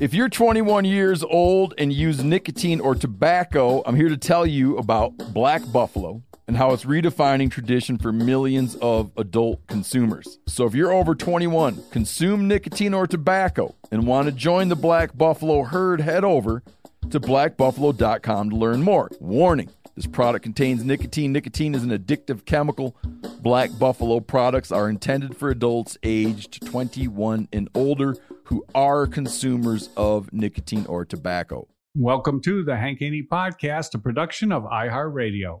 If you're 21 years old and use nicotine or tobacco, I'm here to tell you about Black Buffalo and how it's redefining tradition for millions of adult consumers. So if you're over 21, consume nicotine or tobacco, and want to join the Black Buffalo herd, head over to blackbuffalo.com to learn more. Warning this product contains nicotine. Nicotine is an addictive chemical. Black Buffalo products are intended for adults aged 21 and older who are consumers of nicotine or tobacco. Welcome to the Hank Haney Podcast, a production of iHeartRadio.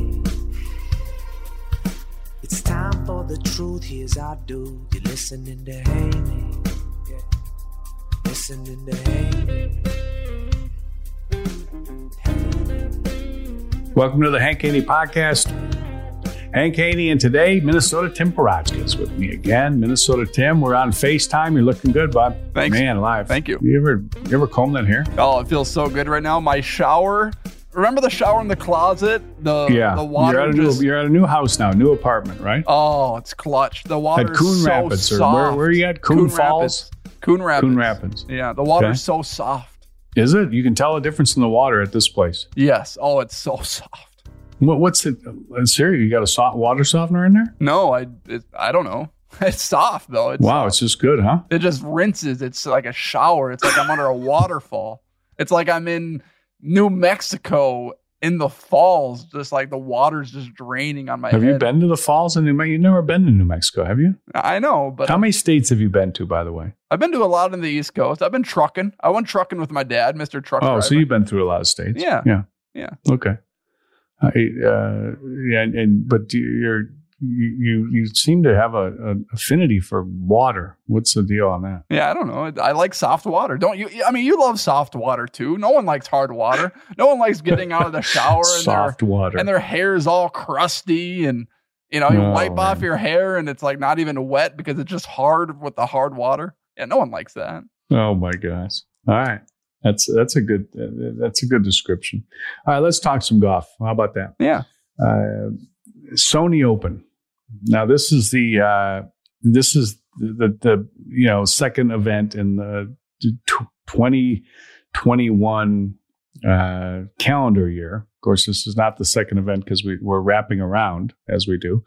It's time for the truth. Here's our do. You're listening to Haney. Yeah. Listening to Haney. Welcome to the Hank Haney Podcast. Hank Haney, and today, Minnesota Tim Parochka is with me again. Minnesota Tim, we're on FaceTime. You're looking good, bud. Thanks. Man, alive. Thank you. You ever, you ever comb that hair? Oh, it feels so good right now. My shower. Remember the shower in the closet? The yeah. the water. You're at, a new, you're at a new house now, new apartment, right? oh, it's clutch. The water At Coon is so Rapids, or soft. where, where are you at? Coon, Falls? Rapids. Coon Rapids. Coon Rapids. Yeah, the water's Okay. so soft. Is it? You can tell a difference in the water at this place. Yes. Oh, it's so soft. What, what's it? uh, Serious? You got a soft water softener in there? No, I it, I don't know. It's soft though. It's wow, it's just good, huh? It just rinses. It's like a shower. It's like I'm under a waterfall. It's like I'm in New Mexico in the falls. Just like the water's just draining on my Have head. you been to the falls in New Mexico? You've never been to New Mexico, have you? I know, but How many states have you been to, by the way? I've been to a lot on the East Coast. I've been trucking. I went trucking with my dad, Mr. Truck Oh, Driver. so you've been through a lot of states. Yeah. Yeah. Yeah. Okay. I, uh, yeah, and, and but you're you you you seem to have a, a affinity for water. What's the deal on that? Yeah, I don't know. I like soft water. Don't you? I mean, you love soft water too. No one likes hard water. No one likes getting out of the shower and their, Soft water. and their hair is all crusty and you know, you Oh, wipe off your hair and it's like not even wet because it's just hard with the hard water. Yeah, no one likes that. oh my gosh! All right, that's that's a good that's a good description. All right, let's talk some golf. How about that? Yeah. uh, Sony Open. Now this is the uh, this is the, the you know second event in the twenty twenty one uh, calendar year. Of course, this is not the second event because we, we're wrapping around as we do,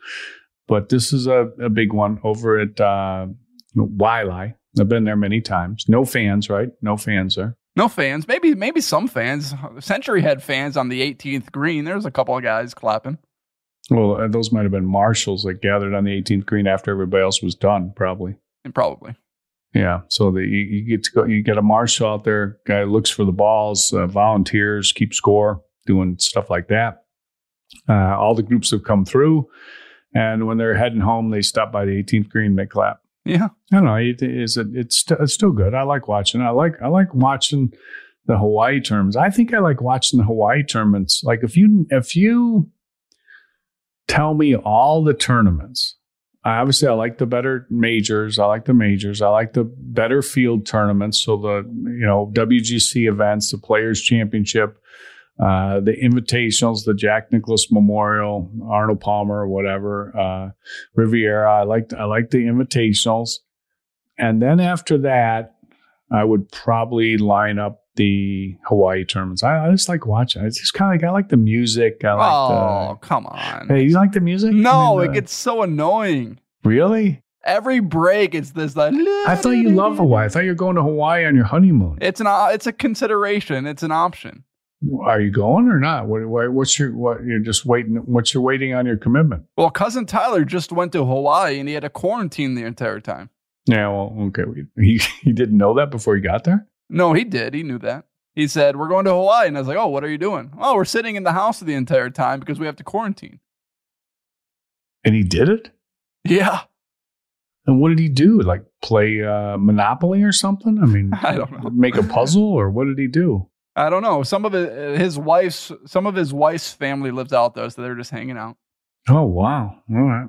but this is a, a big one over at uh, Waialae. I've been there many times. No fans, right? No fans there. No fans. Maybe maybe some fans. Century had fans on the 18th green. There's a couple of guys clapping. Well, uh, those might have been marshals that gathered on the 18th green after everybody else was done, probably. And probably. Yeah, so the, you, you get to go. You get a marshal out there, guy looks for the balls, uh, volunteers, keep score, doing stuff like that. Uh, all the groups have come through, and when they're heading home, they stop by the 18th green, they clap. Yeah. I don't know. It, it's st- it's still good. I like watching. I like I like watching the Hawaii tournaments. I think I like watching the Hawaii tournaments. Like if you if you tell me all the tournaments, I obviously I like the better majors. I like the majors. I like the better field tournaments. So the you know WGC events, the Players Championship, uh, the invitationals, the Jack Nicklaus Memorial, Arnold Palmer, whatever, uh, Riviera. I like I like the invitationals, and then after that, I would probably line up the Hawaii tournaments. I, I just like watching. It's just kind of like I like the music. I like oh, come on. Hey, you like the music? no, I mean, it uh, gets so annoying. really. Every break, it's this like. I thought you love Hawaii. I thought you were going to Hawaii on your honeymoon. It's an it's a consideration. It's an option. Are you going or not? What, what, what's your what? You're just waiting. What's your waiting on your commitment? Well, cousin Tyler just went to Hawaii and he had to quarantine the entire time. Yeah. Well, okay. He he didn't know that before he got there. No, he did. He knew that. He said, "We're going to Hawaii," and I was like, "Oh, what are you doing?" Oh, we're sitting in the house the entire time because we have to quarantine. And he did it. Yeah, And what did he do? Like play uh, Monopoly or something? I mean, I don't know. Make a puzzle or what did he do? I don't know. Some of it, his wife's, some of his wife's family lives out there, so they're just hanging out. Oh wow! All right,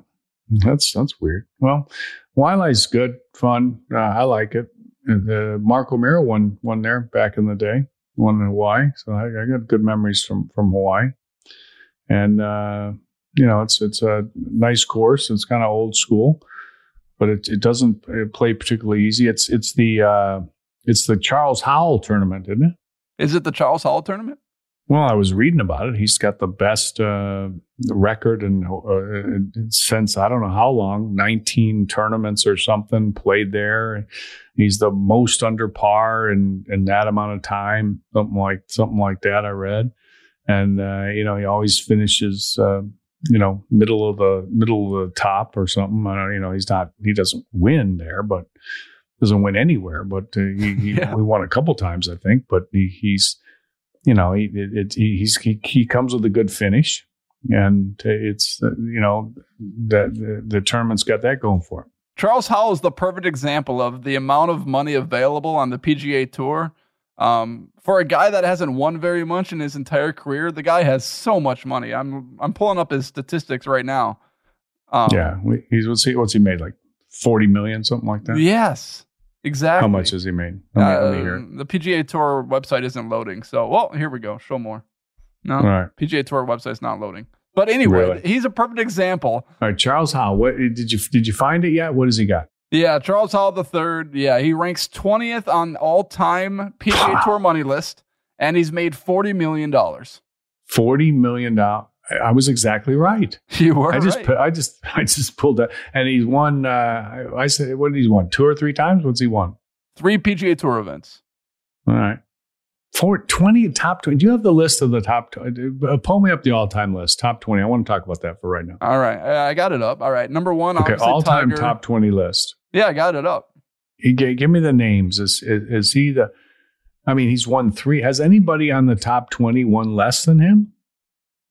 that's that's weird. Well, Waialae's good, fun. Uh, I like it. And, Mark Marco Miro won won there back in the day, won in Hawaii. So I, I got good memories from from Hawaii. And uh, you know, it's it's a nice course. It's kind of old school, but it it doesn't uh, play particularly easy. It's it's the uh, it's the Charles Howell tournament, isn't it? Is it the Charles Howell tournament? Well, I was reading about it. He's got the best uh, record and uh, since I don't know how long, 19 tournaments or something played there. He's the most under par in, in that amount of time, something like something like that. I read, and uh, you know he always finishes, uh, you know, middle of the middle of the top or something. I don't, you know, he's not he doesn't win there, but doesn't win anywhere. But uh, he, he Yeah. we won a couple times, I think. But he, he's you know, he, it, it, he- he's, he, he comes with a good finish and it's, uh, you know, that the, the tournament's got that going for him. Charles Howell is the perfect example of the amount of money available on the PGA Tour. Um, for a guy that hasn't won very much in his entire career, the guy has so much money. I'm I'm pulling up his statistics right now. Um, yeah. He's, what's he, what's he made? Like 40 million, something like that? Yes. Exactly. How much has he made? Let me, let me hear it. Um, the PGA Tour website isn't loading. So, well, here we go. Show more. No, All right. PGA Tour website's not loading. But anyway, Really? he's a perfect example. All right. Charles Howell, what did you, did you find it yet? What has he got? Yeah, Charles Howell the third. Yeah, he ranks twentieth on all time PGA Tour money list, and he's made forty million dollars. $40 million. I I was exactly right. You were I just, right. I just, I just pulled that. And he's won, uh, I, I said, what did he won? Two or three times? What's he won? three PGA Tour events. All right. For 20 top 20. Do you have the list of the top 20? Uh, pull me up the all time list, top 20. I want to talk about that for right now. All right, I I got it up. All right, number one, Okay, all time top 20 list. Yeah, I got it up. He gave, give me the names. Is, is is he the? I mean, he's won three. Has anybody on the top 20 won less than him?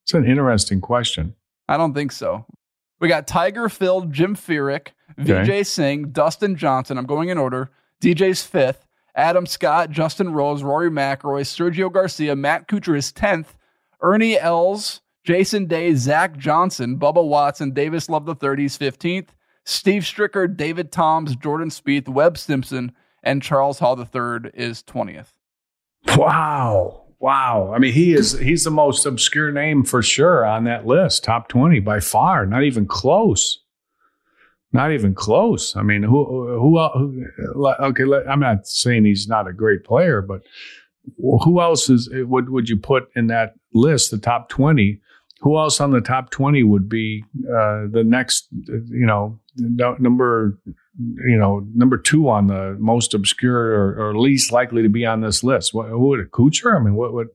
It's an interesting question. I don't think so. We got Tiger, Phil, Jim Furyk, Okay. Singh, Dustin Johnson. I'm going in order. DJ's fifth. Adam Scott, Justin Rose, Rory McIlroy, Sergio Garcia, Matt Kuchar is tenth. Ernie Els, Jason Day, Zach Johnson, Bubba Watson, Davis Love the 30s, 15th. Steve Stricker, David Toms, Jordan Spieth, Webb Simpson, and Charles Howell III is 20th. Wow. Wow. I mean, he is he's the most obscure name for sure on that list, top 20 by far, not even close. Not even close. I mean, who who, who okay, I'm not saying he's not a great player, but who else is would would you put in that list, the top 20? Who else on the top 20 would be uh, the next, you know, number you know, number two on the most obscure or, or least likely to be on this list. What, who would it? Kuchar? I mean, what would?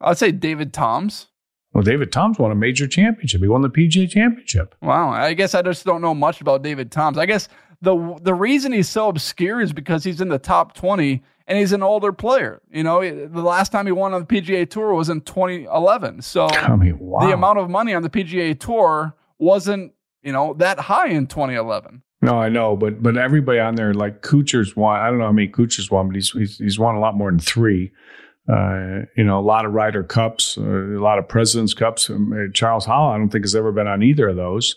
I'd say David Toms. Well, David Tom's won a major championship. He won the PGA Championship. Wow, I guess I just don't know much about David Toms. I guess the the reason he's so obscure is because he's in the top 20 and he's an older player. You know, the last time he won on the PGA Tour was in 2011. So I mean, wow. the amount of money on the PGA Tour wasn't, you know, that high in 2011. No, I know, but but everybody on there, like Kuchar's won. I don't know how many Kuchar's won, but he's he's, he's won a lot more than three. uh, you know, a lot of Ryder Cups, uh, a lot of Presidents Cups. Um, Charles Howell, I don't think has ever been on either of those.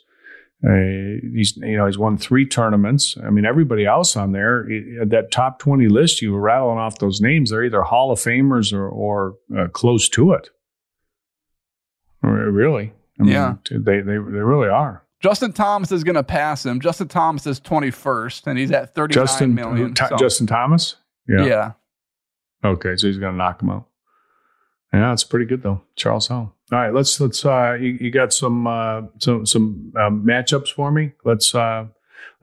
Uh, he's you know he's won three tournaments. I mean, everybody else on there, that top twenty list, you were rattling off those names. They're either Hall of Famers or, or uh, close to it. Really, I mean, yeah, they they they really are. Justin Thomas is going to pass him. Justin Thomas is twenty first, and he's at thirty Justin, million. so. Justin Thomas, yeah. yeah. Okay, so he's going to knock him out. Yeah, it's pretty good though, Charles Howell. All right, let's let's. Uh, you, you got some uh, some some uh, matchups for me. Let's uh,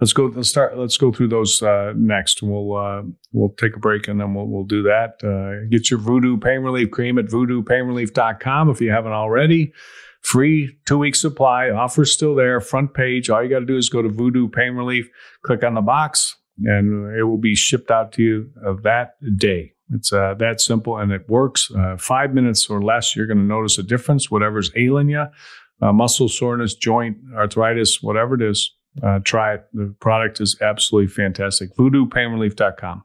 let's go. Let's start. Let's go through those uh, next. We'll uh, we'll take a break and then we'll we'll do that. Uh, get your Voodoo Pain Relief Cream at voodoopainrelief.com if you haven't already. Free two week supply. Offer's still there. Front page. All you got to do is go to Voodoo Pain Relief. Click on the box, and it will be shipped out to you that day. It's uh, that simple and it works. Uh, five minutes or less, you're going to notice a difference. Whatever's ailing you, uh, muscle soreness, joint arthritis, whatever it is, uh, try it. The product is absolutely fantastic. VoodooPainRelief.com.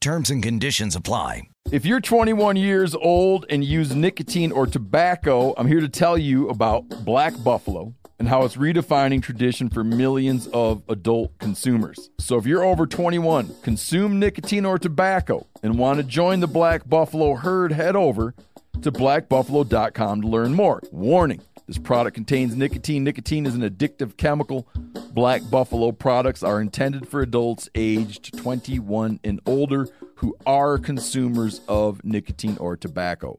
Terms and conditions apply. If you're 21 years old and use nicotine or tobacco, I'm here to tell you about Black Buffalo and how it's redefining tradition for millions of adult consumers. So if you're over 21, consume nicotine or tobacco, and want to join the Black Buffalo herd, head over to blackbuffalo.com to learn more. Warning this product contains nicotine. Nicotine is an addictive chemical. Black Buffalo products are intended for adults aged 21 and older who are consumers of nicotine or tobacco.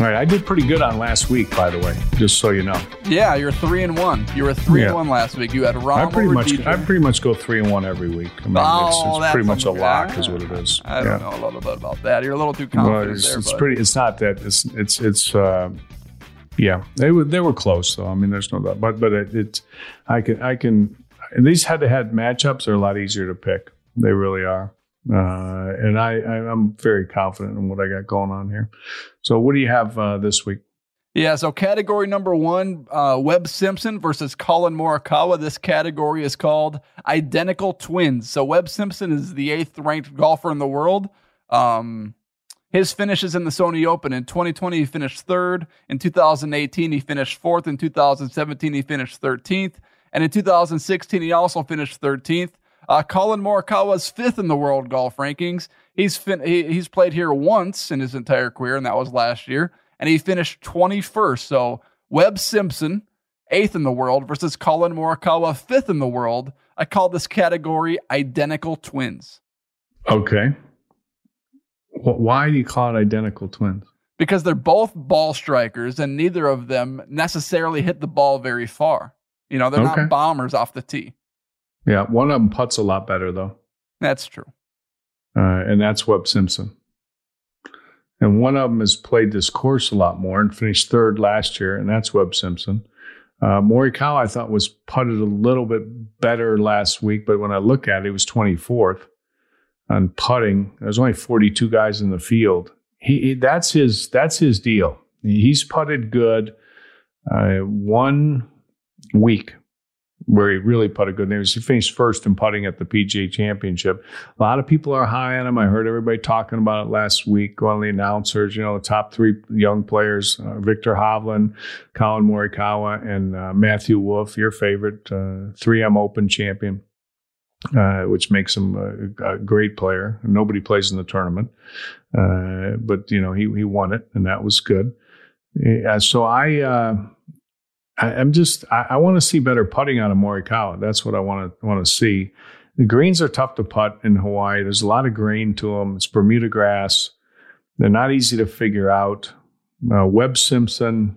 All right, I did pretty good on last week, by the way, just so you know. Yeah, you're three and one. You were three yeah. and one last week. You had Rahm I pretty much, DJ. I pretty much go three and one every week. I mean, oh, it's, it's pretty much a lock, is what it is. I don't yeah. know a little bit about that. You're a little too confident well, it's, there. It's but. pretty. It's not that. It's it's it's. Uh, yeah, they were they were close though. I mean, there's no doubt. But but it, it's I can I can. And these head to head matchups are a lot easier to pick. They really are. Uh, and I, I am very confident in what I got going on here. So what do you have uh, this week? Yeah, so category number one, uh, Webb Simpson versus Collin Morikawa. This category is called Identical Twins. So Webb Simpson is the eighth ranked golfer in the world. Um, his finishes in the Sony Open in 2020, he finished third. In 2018, he finished fourth. In 2017, he finished 13th. And in 2016, he also finished 13th. Uh, Collin Morikawa is fifth in the world golf rankings. He's fin- he, he's played here once in his entire career, and that was last year and he finished 21st. So Webb Simpson, eighth in the world, versus Collin Morikawa, fifth in the world. I call this category identical twins. Okay. Why do you call it identical twins? Because they're both ball strikers, and neither of them necessarily hit the ball very far. You know, they're okay. not bombers off the tee. Yeah, one of them puts a lot better, though. That's true. Uh, and that's Webb Simpson and one of them has played this course a lot more and finished third last year, and that's Webb Simpson. Uh, Morikawa, I thought, was putted a little bit better last week, but when I look at it, he was 24th on putting. There's only 42 guys in the field. He, he that's his that's his deal. He's putted good. Uh, one week, where he really putted good. Name. He finished first in putting at the PGA Championship. A lot of people are high on him. I heard everybody talking about it last week. One of the announcers, you know, the top three young players: uh, Viktor Hovland, Collin Morikawa, and uh, Matthew Wolff. your favorite 3M uh, Open champion. Uh, which makes him a, a, great player. Nobody plays in the tournament, uh, but you know he he won it, and that was good. so I uh, I, am just I, I want to see better putting out of Morikawa. That's what I want to want to see. The greens are tough to putt in Hawaii. There's a lot of grain to them. It's Bermuda grass. They're not easy to figure out. Uh, Webb Simpson,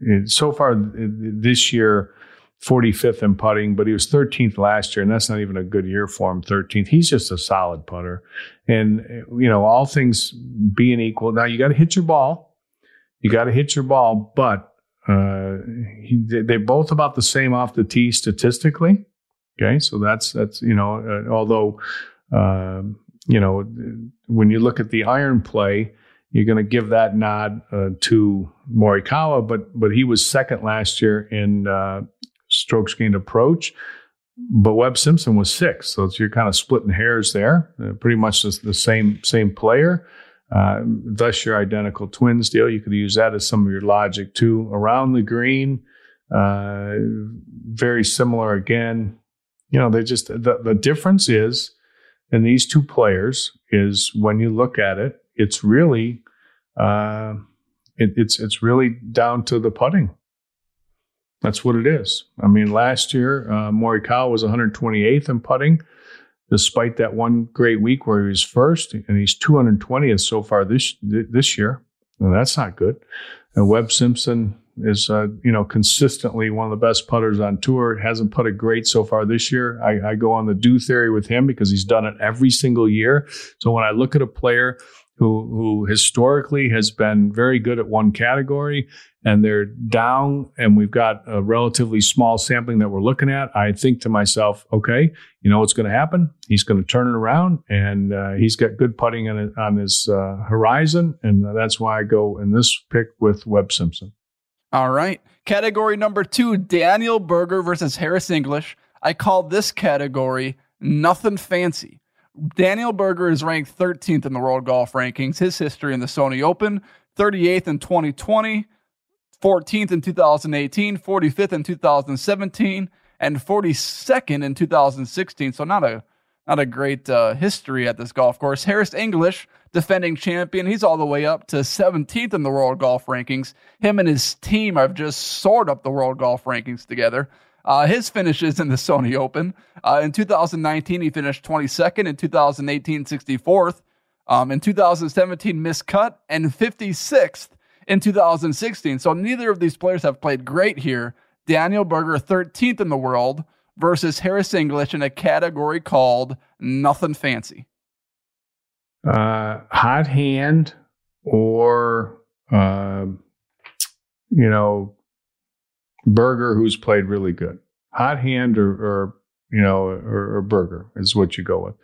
it, so far eh, this year, 45th in putting, but he was 13th last year, and that's not even a good year for him. 13th. He's just a solid putter, and eh, you know all things being equal. Now you got to hit your ball. You got to hit your ball, but uh, he, they're both about the same off the tee statistically. Okay, so that's that's you know, uh, although uh, you know when you look at the iron play, you're going to give that nod uh, to Morikawa, but but he was second last year in uh, strokes gained approach. But Webb Simpson was sixth, so you're kind of splitting hairs there. Uh, pretty much the, the same same player. Uh, thus, your identical twins deal. You could use that as some of your logic too. Around the green, uh, very similar again. You know, they just the, the difference is in these two players is when you look at it, it's really uh, it, it's it's really down to the putting. That's what it is. I mean, last year uh, Morikawa was 128th in putting despite that one great week where he was first, and he's 220th so far this this year. Well, that's not good. And Webb Simpson is, uh, you know, consistently one of the best putters on tour. Hasn't put putted great so far this year. I, I go on the do theory with him because he's done it every single year. So when I look at a player who who historically has been very good at one category and they're down and we've got a relatively small sampling that we're looking at, I think to myself, okay, you know what's going to happen? He's going to turn it around and uh, he's got good putting on, on his uh, horizon. And that's why I go in this pick with Webb Simpson. All right. Category number two Daniel Berger versus Harris English. I call this category nothing fancy. Daniel Berger is ranked 13th in the world golf rankings. His history in the Sony Open 38th in 2020, 14th in 2018, 45th in 2017, and 42nd in 2016. So not a not a great uh, history at this golf course. Harris English, defending champion, he's all the way up to 17th in the world golf rankings. Him and his team have just soared up the world golf rankings together. Uh, his finishes in the Sony Open. Uh, in 2019, he finished 22nd. In 2018, 64th. Um, in 2017, miscut and 56th in 2016. So neither of these players have played great here. Daniel Berger, 13th in the world, versus Harris English in a category called Nothing Fancy. Uh, hot hand or, uh, you know, Berger, who's played really good. Hot hand or, or you know, or, or Berger is what you go with.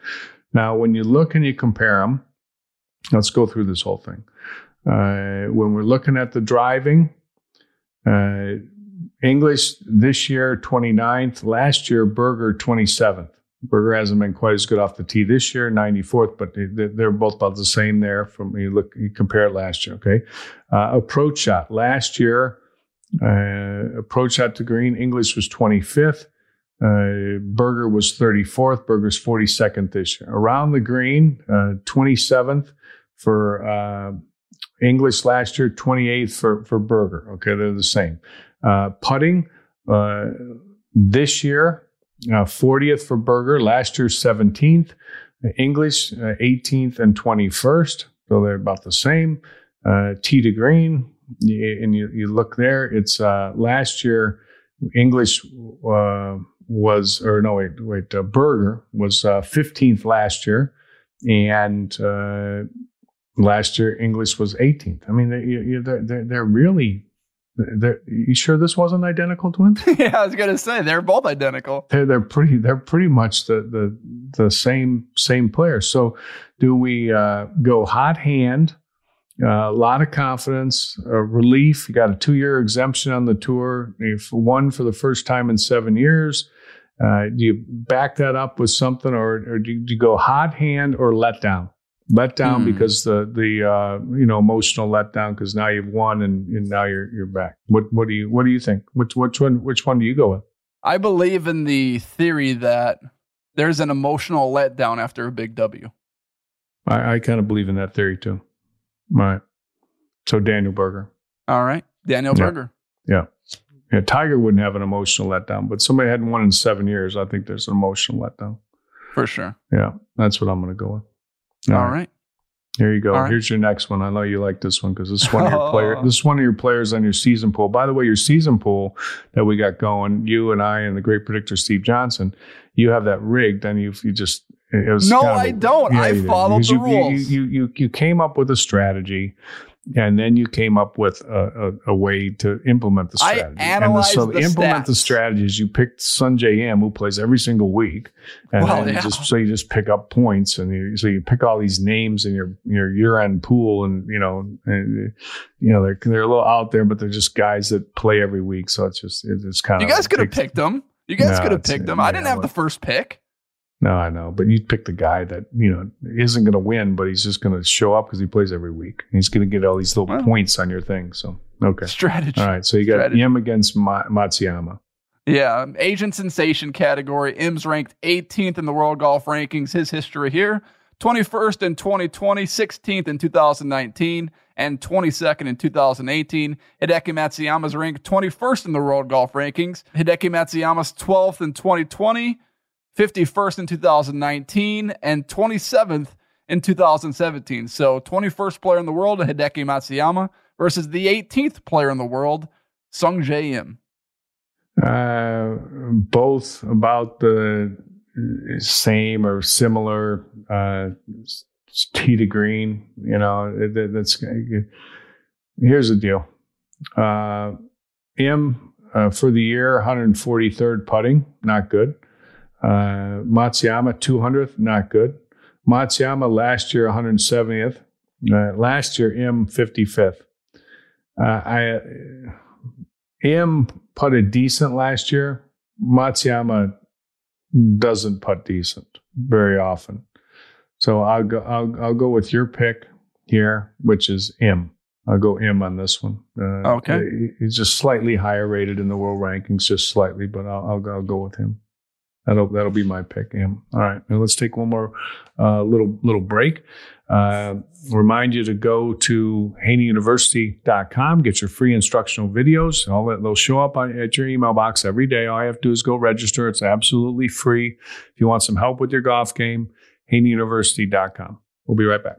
Now, when you look and you compare them, let's go through this whole thing. Uh, when we're looking at the driving, uh, English this year 29th, last year Berger 27th. Berger hasn't been quite as good off the tee this year, 94th, but they're both about the same there. From you look, you compare it last year. Okay, uh, approach shot last year uh, approach shot to green, English was 25th. Uh, Berger was 34th. Berger's 42nd this year. Around the green, uh, 27th for uh, English last year, 28th for, for Berger. Okay, they're the same. Uh, putting this year, 40th for Berger. Last year, 17th. English, 18th and 21st. So they're about the same. tee to green, and you, you look there, it's uh, last year English uh, was, or no, wait, wait, uh, Berger was 15th uh, last year, and uh, last year English was 18th. I mean, they, are they're, they're really. They're, you sure this wasn't identical twins? yeah, I was gonna say they're both identical. They're they're pretty they're pretty much the the the same same players. So, do we uh, go hot hand a lot of confidence, uh, relief. You got a two year exemption on the tour. You've won for the first time in seven years. Uh, do you back that up with something, or, or do, you, do you go hot hand or let down? Let down Hmm. because the the uh, you know emotional letdown because now you've won and, and now you're you're back. What what do you what do you think? Which which one which one do you go with? I believe in the theory that there's an emotional letdown after a big W. I, I kind of believe in that theory too. All right. So Daniel Berger. All right. Daniel Yeah. Berger. Yeah. Yeah. Tiger wouldn't have an emotional letdown, but somebody hadn't won in seven years. I think there's an emotional letdown. For sure. Yeah. That's what I'm going to go with. All right. Here you go. All right. Here's your next one. I know you like this one because this is one of your player. This is one of your players on your season pool. By the way, your season pool that we got going, you and I and the great predictor Steve Johnson, you have that rigged, and you you just No, I don't. I you followed the you, rules. You, you you came up with a strategy. And then you came up with a, a, a way to implement the I strategy. analyzed and so the implement the stats. strategies. You picked Sungjae Im, who plays every single week, and Well, then you yeah. just so you just pick up points, and you, so you pick all these names in your your year end pool, and you know, and, you know they're they're a little out there, but they're just guys that play every week. So it's just it's kind of. You guys could have picked them. You guys No, could have picked them. I didn't yeah, have the first pick. No, I know, but you pick the guy that you know isn't going to win, but he's just going to show up because he plays every week. He's going to get all these little points on your thing. So okay, Strategy. all right. So you got Strategy. against Ma- Matsuyama. Yeah, um, Asian sensation category. Im's ranked 18th in the world golf rankings. His history here 21st in 2020, 16th in 2019, and 22nd in 2018. Hideki Matsuyama's ranked 21st in the world golf rankings. Hideki Matsuyama's 12th in 2020, 51st in 2019, and 27th in 2017. So 21st player in the world, Hideki Matsuyama, versus the 18th player in the world, Sungjae Im. Uh, both about the same or similar uh, tee to green. You know, it- that's here's the deal. Uh, Im uh, for the year, 143rd putting, not good. Uh, Matsuyama 200th, not good. Matsuyama last year 170th. Uh, last year Im 55th. Uh, I Im putted decent last year. Matsuyama doesn't putt decent very often. So I'll go I'll I'll go with your pick here, which is Im. I'll go Im on this one. Uh, Okay. he- He's just slightly higher rated in the world rankings, just slightly, but I'll I'll, I'll go with him. That'll that'll be my pick. Im. All right. Now let's take one more uh, little little break. Uh, remind you to go to haneyuniversity.com, get your free instructional videos. All that they'll show up on, at your email box every day. All you have to do is go register. It's absolutely free. If you want some help with your golf game, haneyuniversity.com. We'll be right back.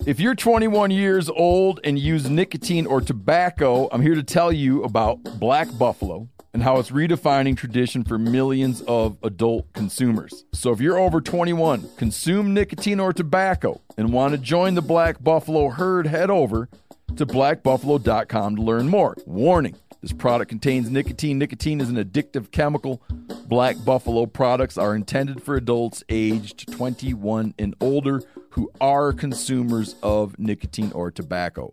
If you're 21 years old and use nicotine or tobacco, I'm here to tell you about Black Buffalo and how it's redefining tradition for millions of adult consumers. So if you're over 21, consume nicotine or tobacco, and want to join the Black Buffalo herd, head over to blackbuffalo.com to learn more. Warning. This product contains nicotine. Nicotine is an addictive chemical. Black Buffalo products are intended for adults aged 21 and older who are consumers of nicotine or tobacco.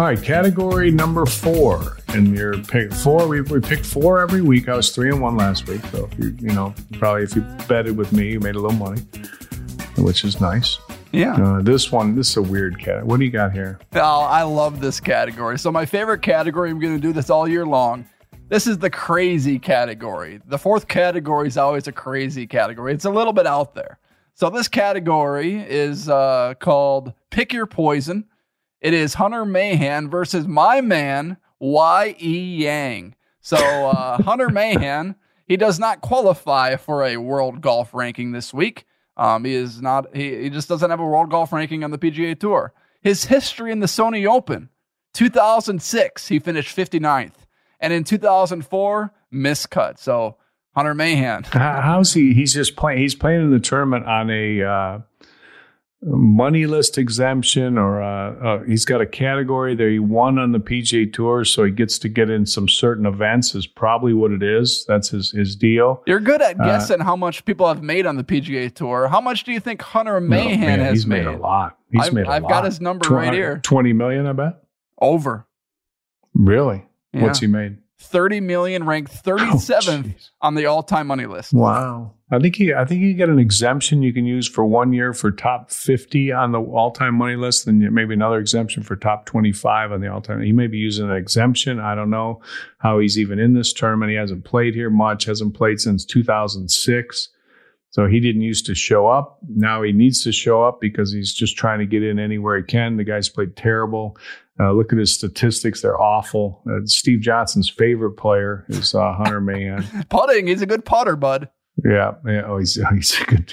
All right, category number four. And your pick four, we, we picked four every week. I was three and one last week. So if you, you know, probably if you betted with me, you made a little money, which is nice. Yeah. Uh, this one, this is a weird cat. What do you got here? Oh, I love this category. So my favorite category, I'm going to do this all year long. This is the crazy category. The fourth category is always a crazy category. It's a little bit out there. So this category is uh, called Pick Your Poison. It is Hunter Mahan versus my man Y.E. Yang. So uh, Hunter Mahan, he does not qualify for a world golf ranking this week. Um, he is not. He, he just doesn't have a world golf ranking on the PGA Tour. His history in the Sony Open, 2006, he finished 59th, and in 2004, miscut. So Hunter Mahan. How's he? He's just playing. He's playing in the tournament on a uh, money list exemption, or uh, uh, he's got a category that he won on the PGA Tour, so he gets to get in some certain events. Is probably what it is. That's his his deal. You're good Uh, at guessing how much people have made on the PGA Tour. How much do you think Hunter Mahan No, man, has he's made. a lot. He's I've- made a I've lot. got his number right here. Twenty million, I bet. Over Really? Yeah. What's he made? 30 million, ranked 37th jeez. on the all-time money list. Wow. I think he I think you get an exemption you can use for one year for top fifty on the all time money list, and maybe another exemption for top twenty five on the all time. He may be using an exemption. I don't know how he's even in this tournament. He hasn't played here much, hasn't played since two thousand six. So he didn't used to show up. Now he needs to show up because he's just trying to get in anywhere he can. The guy's played terrible. Uh, look at his statistics; they're awful. Uh, Steve Johnson's favorite player is uh, Hunter Mahan. Putting, he's a good putter, bud. Yeah, yeah. Oh, he's he's good,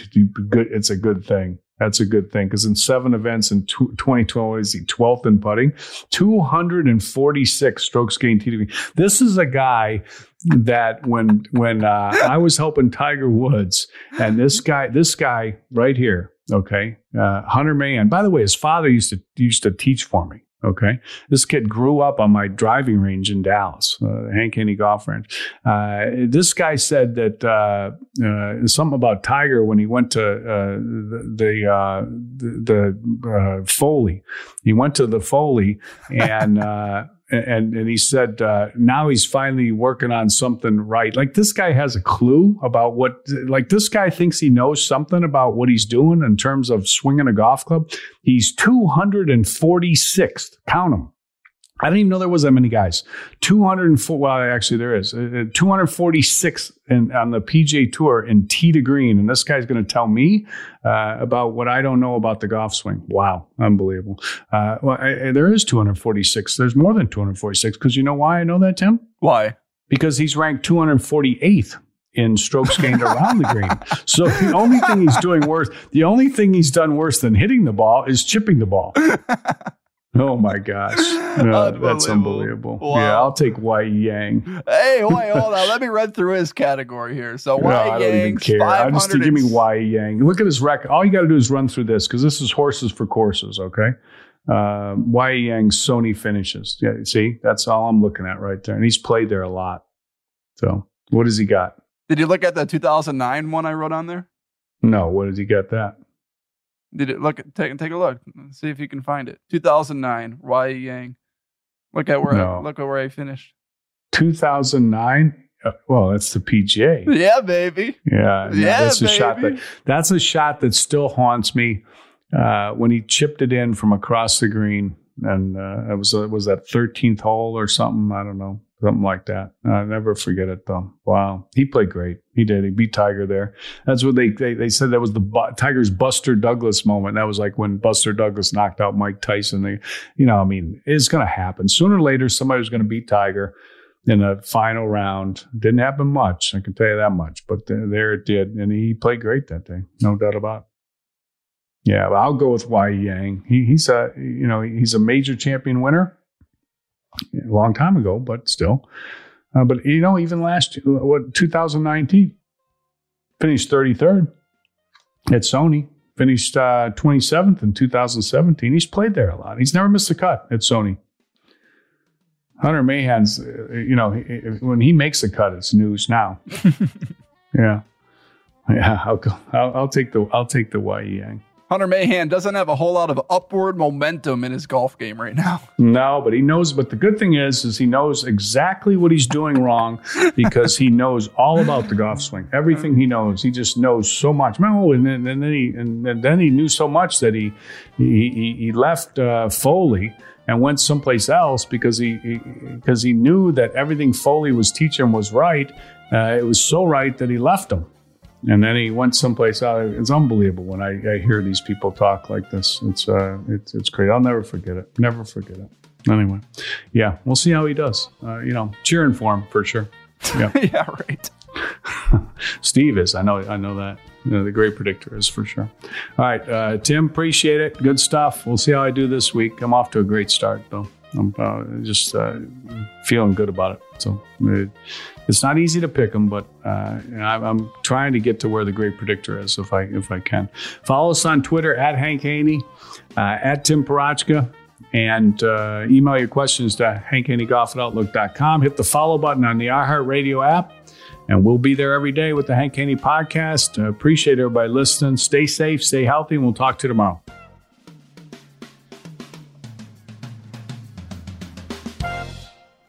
good. It's a good thing. That's a good thing because in seven events in tw 2012, is he 12th in putting, 246 strokes gained TDP. This is a guy that when when uh, I was helping Tiger Woods, and this guy, this guy right here, okay, uh, Hunter Mahan. By the way, his father used to used to teach for me. Okay, this kid grew up on my driving range in Dallas, uh, Hank Haney Golf Range. Uh, this guy said that uh, uh, something about Tiger when he went to uh, the the, uh, the, the uh, Foley. He went to the Foley and. And and he said uh, now he's finally working on something right. Like this guy has a clue about what. Like this guy thinks he knows something about what he's doing in terms of swinging a golf club. He's two hundred and forty sixth. Count them. I didn't even know there was that many guys. 204. Well, actually, there is. Uh, 246 in, on the PGA Tour in tee to green. And this guy's going to tell me uh, about what I don't know about the golf swing. Wow. Unbelievable. Uh, well, I, I- there is 246. There's more than 246 because you know why I know that, Tim? Why? Because he's ranked 248th in strokes gained around the green. So the only thing he's doing worse, the only thing he's done worse than hitting the ball is chipping the ball. Oh my gosh. No, that's Unbelievable. unbelievable. Wow. Yeah, I'll take Y.E. Yang. Hey, wait, hold on. Let me run through his category here. So, No, Why I don't even care. I just give me Y.E. Yang. Look at his record. All you got to do is run through this because this is horses for courses, okay? Uh, Yang Sony finishes. Yeah, see, that's all I'm looking at right there. And he's played there a lot. So what has he got? Did you look at the 2009 one I wrote on there? No, what has he got that? Did it look? Take take a look. See if you can find it. 2009. Y.E. Yang? Look at where No. I, look at where I finished. 2009? Uh, well, that's the PGA. Yeah, baby. Yeah, no, Yeah, that's a shot that that's a shot that still haunts me. Uh, when he chipped it in from across the green, and uh, it was uh, was that thirteenth hole or something. I don't know, something like that. I never forget it though. Wow, he played great. He did. He beat Tiger there. That's what they they, they said that was the Tiger's Buster Douglas moment. That was like when Buster Douglas knocked out Mike Tyson. They, you know, I mean, it's going to happen sooner or later. Somebody's going to beat Tiger in the final round. Didn't happen much, I can tell you that much. But th- there it did, and he played great that day, no doubt about. it. Yeah, I'll go with Y.E. Yang. He, he's a you know he's a major champion winner, a long time ago, but still. Uh, but you know, even last what 2019 finished 33rd at Sony. Finished uh, 27th in 2017. He's played there a lot. He's never missed a cut at Sony. Hunter Mahan's, uh, you know, he- he- when he makes a cut, it's news now. yeah, yeah. I'll go. I'll, I'll take the. I'll take the Y.E. Yang. Hunter Mahan doesn't have a whole lot of upward momentum in his golf game right now. No, but he knows. But the good thing is, is he knows exactly what he's doing wrong because he knows all about the golf swing. Everything he knows, he just knows so much. Oh, and then, and then he and then he knew so much that he he he left uh, Foley and went someplace else because he because he, he, knew that everything Foley was teaching was right. Uh, it was so right that he left him. And then he went someplace else. It's unbelievable when I, I hear these people talk like this. It's uh, it's it's great. I'll never forget it. Never forget it. Anyway, yeah, we'll see how he does. Uh, you know, cheering for him for sure. Yeah, yeah, right. Steve is. I know. I know that. You know, the great predictor is for sure. All right, uh, Tim. Appreciate it. Good stuff. We'll see how I do this week. I'm off to a great start though. I'm uh, just uh, feeling good about it. So it, it's not easy to pick them, but uh, I'm trying to get to where the great predictor is if I if I can. Follow us on Twitter at Hank Haney, uh, at Tim Parochka, and uh, email your questions to outlook.com. Hit the follow button on the iHeartRadio app. And we'll be there every day with the Hank Haney podcast. appreciate everybody listening. Stay safe, stay healthy, and we'll talk to you tomorrow.